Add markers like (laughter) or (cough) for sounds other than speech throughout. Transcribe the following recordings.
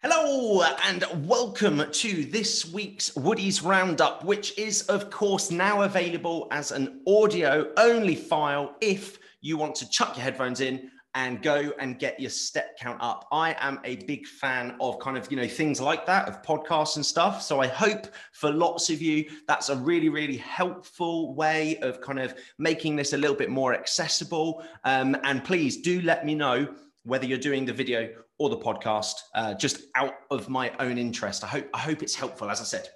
Hello and welcome to this week's Woody's Roundup, which is, of course, now available as an audio only file if you want to chuck your headphones in and go and get your step count up. I am a big fan of kind of, you know, things like that, of podcasts and stuff. So I hope for lots of you, that's a really, really helpful way of kind of making this a little bit more accessible. Um, and please do let me know whether you're doing the video or the podcast, uh, just out of my own interest. I hope I hope it's helpful, as I said.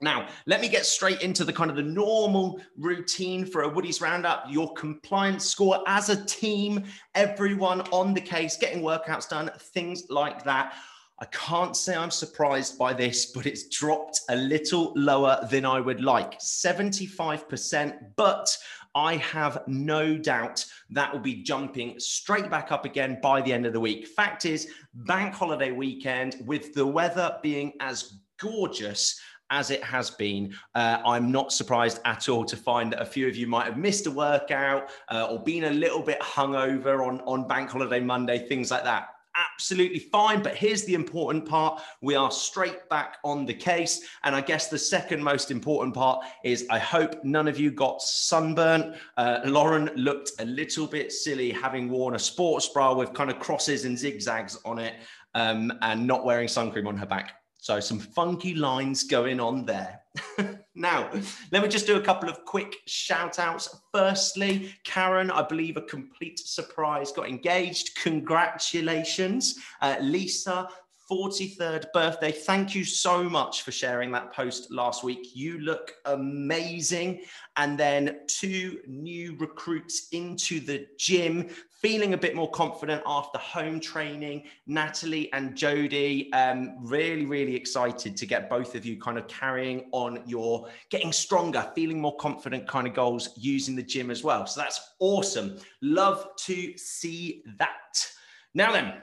Now, let me get straight into the kind of the normal routine for a Woody's Roundup. Your compliance score as a team, everyone on the case, getting workouts done, things like that. I can't say I'm surprised by this, but it's dropped a little lower than I would like 75%. But I have no doubt that will be jumping straight back up again by the end of the week. Fact is, bank holiday weekend with the weather being as gorgeous as it has been. Uh, I'm not surprised at all to find that a few of you might have missed a workout uh, or been a little bit hungover on, on Bank Holiday Monday, things like that absolutely fine. But here's the important part we are straight back on the case. And I guess the second most important part is I hope none of you got sunburnt. Uh, Lauren looked a little bit silly having worn a sports bra with kind of crosses and zigzags on it um, and not wearing sun cream on her back. So some funky lines going on there. (laughs) now, let me just do a couple of quick shout outs. Firstly, Karen, I believe a complete surprise, got engaged. Congratulations. Uh, Lisa, 43rd birthday. Thank you so much for sharing that post last week. You look amazing. And then two new recruits into the gym, feeling a bit more confident after home training. Natalie and Jody, um, really, really excited to get both of you kind of carrying on your getting stronger, feeling more confident kind of goals using the gym as well. So that's awesome. Love to see that. Now then,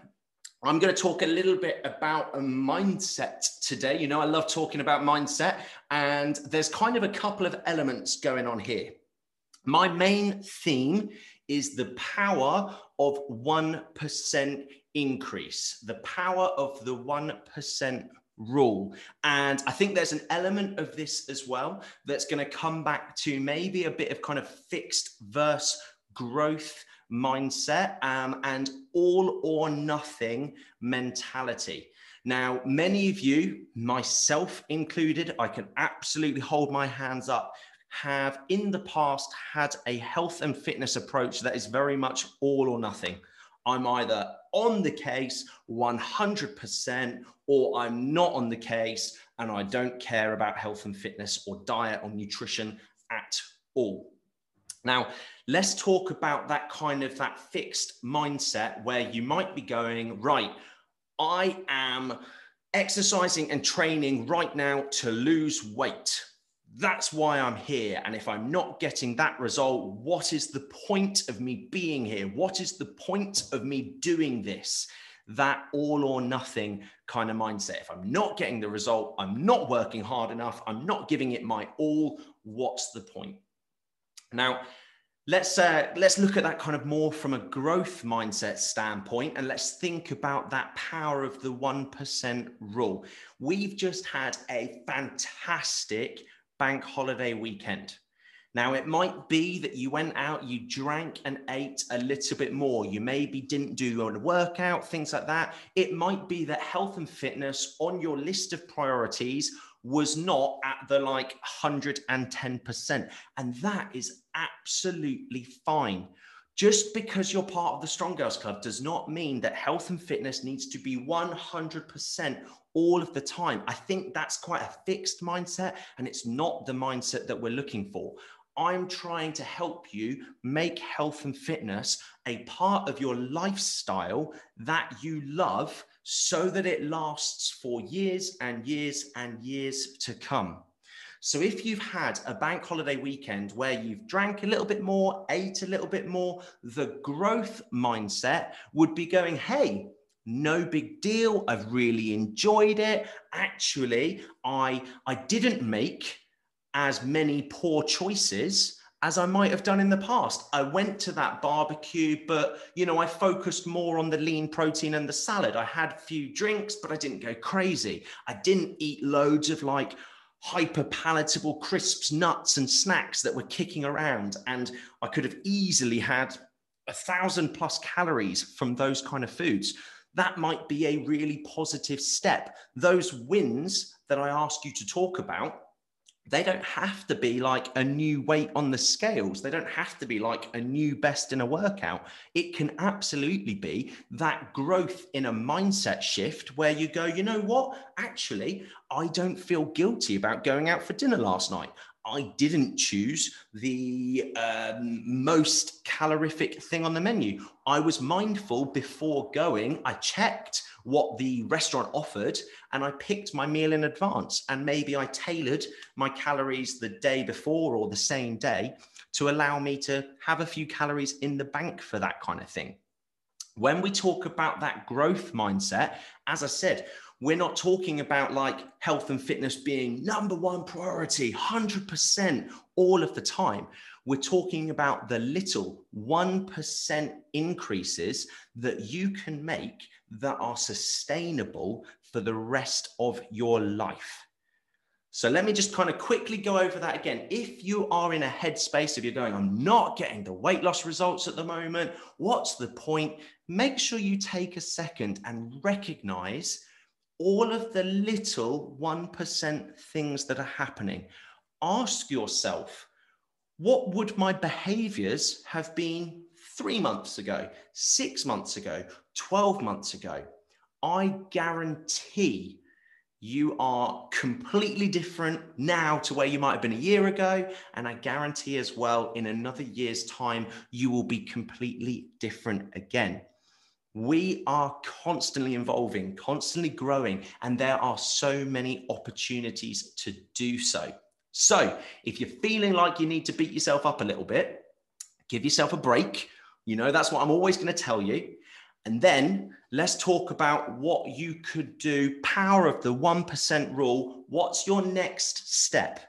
I'm going to talk a little bit about a mindset today. You know, I love talking about mindset, and there's kind of a couple of elements going on here. My main theme is the power of 1% increase, the power of the 1% rule. And I think there's an element of this as well that's going to come back to maybe a bit of kind of fixed verse growth mindset um, and all or nothing mentality. Now, many of you, myself included, I can absolutely hold my hands up, have in the past had a health and fitness approach that is very much all or nothing. I'm either on the case 100% or I'm not on the case and I don't care about health and fitness or diet or nutrition at all. Now, let's talk about that kind of that fixed mindset where you might be going, right, I am exercising and training right now to lose weight. That's why I'm here. And if I'm not getting that result, what is the point of me being here? What is the point of me doing this? That all or nothing kind of mindset. If I'm not getting the result, I'm not working hard enough, I'm not giving it my all, what's the point? Now, let's uh, let's look at that kind of more from a growth mindset standpoint, and let's think about that power of the one percent rule. We've just had a fantastic bank holiday weekend. Now, it might be that you went out, you drank and ate a little bit more. You maybe didn't do a workout, things like that. It might be that health and fitness on your list of priorities was not at the like 110%. And that is absolutely fine. Just because you're part of the Strong Girls Club does not mean that health and fitness needs to be 100% all of the time. I think that's quite a fixed mindset, and it's not the mindset that we're looking for. I'm trying to help you make health and fitness a part of your lifestyle that you love so that it lasts for years and years and years to come. So if you've had a bank holiday weekend where you've drank a little bit more, ate a little bit more, the growth mindset would be going, hey, no big deal. I've really enjoyed it. Actually, I I didn't make as many poor choices as I might have done in the past. I went to that barbecue, but you know, I focused more on the lean protein and the salad. I had a few drinks, but I didn't go crazy. I didn't eat loads of like hyper palatable crisps, nuts, and snacks that were kicking around. And I could have easily had a thousand plus calories from those kind of foods. That might be a really positive step. Those wins that I ask you to talk about they don't have to be like a new weight on the scales. They don't have to be like a new best in a workout. It can absolutely be that growth in a mindset shift where you go, you know what? Actually, I don't feel guilty about going out for dinner last night. I didn't choose the um, most calorific thing on the menu. I was mindful before going. I checked what the restaurant offered and I picked my meal in advance. And maybe I tailored my calories the day before or the same day to allow me to have a few calories in the bank for that kind of thing. When we talk about that growth mindset, as I said, we're not talking about like health and fitness being number one priority, 100% all of the time. We're talking about the little 1% increases that you can make that are sustainable for the rest of your life. So let me just kind of quickly go over that again. If you are in a headspace, if you're going, I'm not getting the weight loss results at the moment, what's the point? Make sure you take a second and recognize all of the little 1% things that are happening. Ask yourself, what would my behaviors have been three months ago, six months ago, 12 months ago? I guarantee you are completely different now to where you might have been a year ago. And I guarantee as well, in another year's time, you will be completely different again. We are constantly evolving, constantly growing, and there are so many opportunities to do so. So, if you're feeling like you need to beat yourself up a little bit, give yourself a break. You know, that's what I'm always going to tell you. And then let's talk about what you could do. Power of the 1% rule. What's your next step?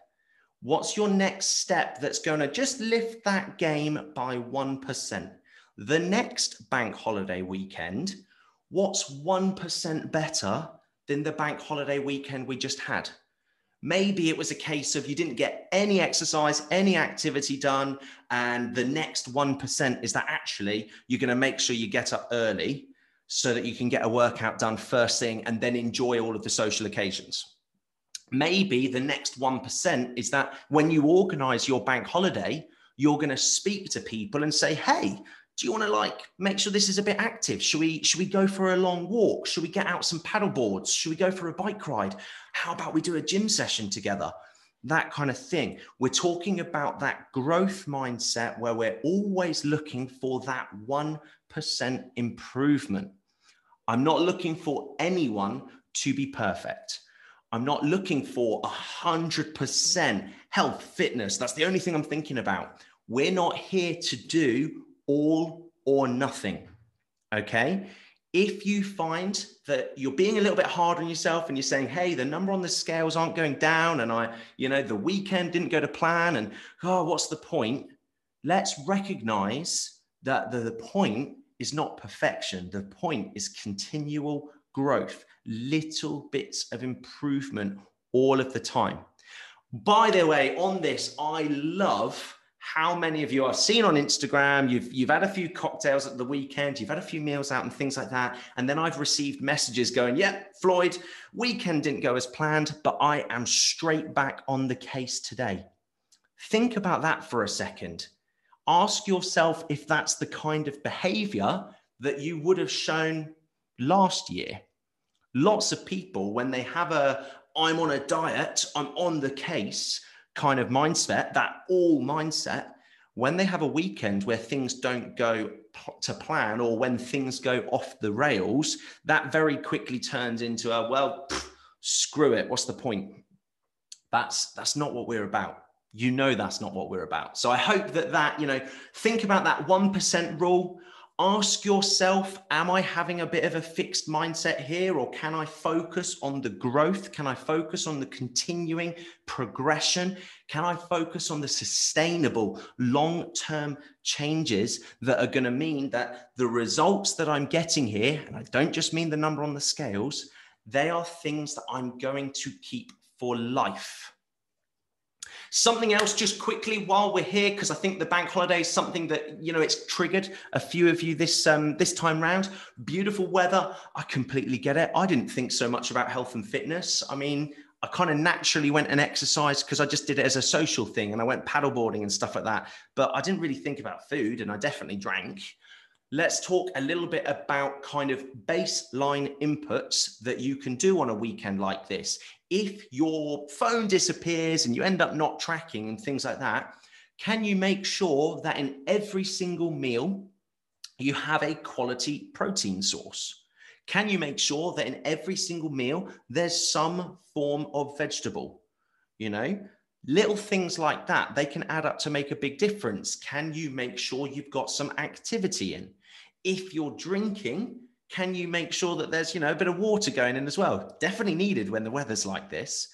What's your next step that's going to just lift that game by 1%? The next bank holiday weekend, what's 1% better than the bank holiday weekend we just had? Maybe it was a case of you didn't get any exercise, any activity done. And the next 1% is that actually you're going to make sure you get up early so that you can get a workout done first thing and then enjoy all of the social occasions. Maybe the next 1% is that when you organize your bank holiday, you're going to speak to people and say, hey, do you want to like make sure this is a bit active? Should we should we go for a long walk? Should we get out some paddle boards? Should we go for a bike ride? How about we do a gym session together? That kind of thing. We're talking about that growth mindset where we're always looking for that 1% improvement. I'm not looking for anyone to be perfect. I'm not looking for 100% health fitness. That's the only thing i'm thinking about. We're not here to do all or nothing. Okay. If you find that you're being a little bit hard on yourself and you're saying, hey, the number on the scales aren't going down, and I, you know, the weekend didn't go to plan, and oh, what's the point? Let's recognize that the, point is not perfection. The point is continual growth, little bits of improvement all of the time. By the way, on this, I love how many of you I've seen on Instagram, you've, you've had a few cocktails at the weekend, you've had a few meals out and things like that. And then I've received messages going, yeah, Floyd, weekend didn't go as planned, but I am straight back on the case today. Think about that for a second. Ask yourself if that's the kind of behavior that you would have shown last year. Lots of people, when they have a, I'm on a diet, I'm on the case, kind of mindset, that all mindset, when they have a weekend where things don't go to plan or when things go off the rails, that very quickly turns into a, well, pff, screw it. What's the point? That's, that's not what we're about. You know, that's not what we're about. So I hope that that, you know, think about that 1% rule. Ask yourself Am I having a bit of a fixed mindset here, or can I focus on the growth? Can I focus on the continuing progression? Can I focus on the sustainable long term changes that are going to mean that the results that I'm getting here, and I don't just mean the number on the scales, they are things that I'm going to keep for life. Something else, just quickly, while we're here, because I think the bank holiday is something that you know it's triggered a few of you this um, this time round. Beautiful weather, I completely get it. I didn't think so much about health and fitness. I mean, I kind of naturally went and exercised because I just did it as a social thing, and I went paddleboarding and stuff like that. But I didn't really think about food, and I definitely drank let's talk a little bit about kind of baseline inputs that you can do on a weekend like this. If your phone disappears and you end up not tracking and things like that, can you make sure that in every single meal you have a quality protein source? Can you make sure that in every single meal there's some form of vegetable? You know, little things like that, they can add up to make a big difference. Can you make sure you've got some activity in? if you're drinking, can you make sure that there's, you know, a bit of water going in as well? Definitely needed when the weather's like this.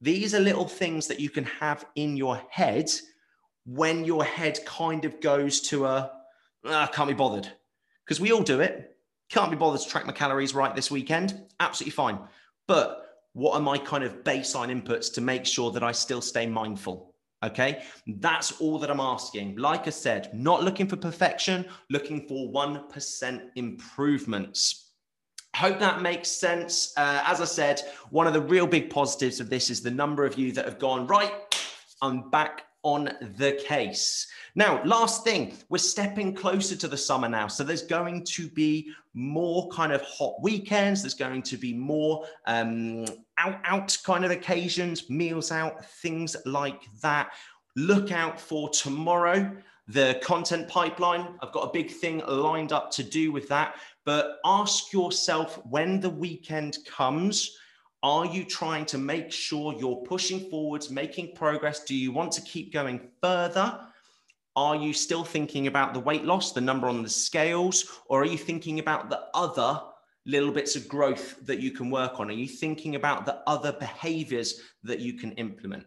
These are little things that you can have in your head when your head kind of goes to a, ah, can't be bothered. Because we all do it. Can't be bothered to track my calories right this weekend. Absolutely fine. But what are my kind of baseline inputs to make sure that I still stay mindful? Okay, that's all that I'm asking. Like I said, not looking for perfection, looking for 1% improvements. Hope that makes sense. Uh, as I said, one of the real big positives of this is the number of you that have gone, right, I'm back on the case. Now, last thing, we're stepping closer to the summer now. So there's going to be more kind of hot weekends. There's going to be more um, out, out kind of occasions, meals out, things like that. Look out for tomorrow, the content pipeline. I've got a big thing lined up to do with that. But ask yourself when the weekend comes, are you trying to make sure you're pushing forwards, making progress? Do you want to keep going further? Are you still thinking about the weight loss, the number on the scales, or are you thinking about the other little bits of growth that you can work on? Are you thinking about the other behaviors that you can implement?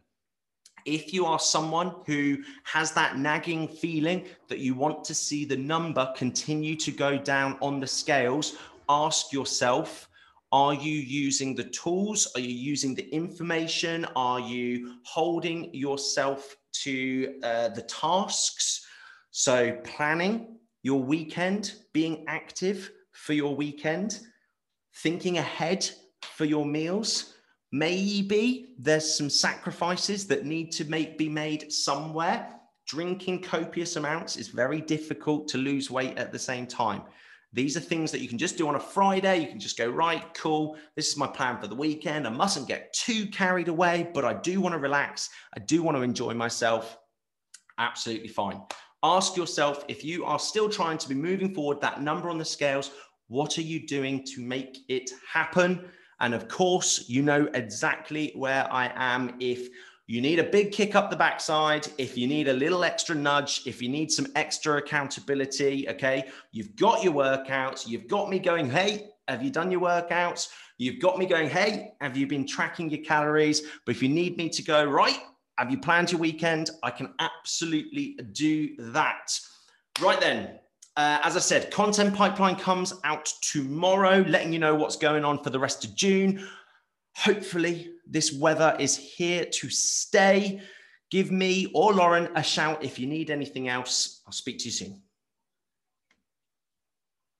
If you are someone who has that nagging feeling that you want to see the number continue to go down on the scales, ask yourself are you using the tools? Are you using the information? Are you holding yourself to uh, the tasks? So, planning your weekend, being active for your weekend, thinking ahead for your meals. Maybe there's some sacrifices that need to make, be made somewhere. Drinking copious amounts is very difficult to lose weight at the same time. These are things that you can just do on a Friday. You can just go, right, cool. This is my plan for the weekend. I mustn't get too carried away, but I do want to relax. I do want to enjoy myself. Absolutely fine. Ask yourself if you are still trying to be moving forward that number on the scales, what are you doing to make it happen? And of course, you know exactly where I am if you need a big kick up the backside, if you need a little extra nudge, if you need some extra accountability, okay, you've got your workouts, you've got me going, hey, have you done your workouts? You've got me going, hey, have you been tracking your calories? But if you need me to go, right, have you planned your weekend? I can absolutely do that. Right then, uh, as I said, content pipeline comes out tomorrow, letting you know what's going on for the rest of June. Hopefully, this weather is here to stay. Give me or Lauren a shout if you need anything else. I'll speak to you soon.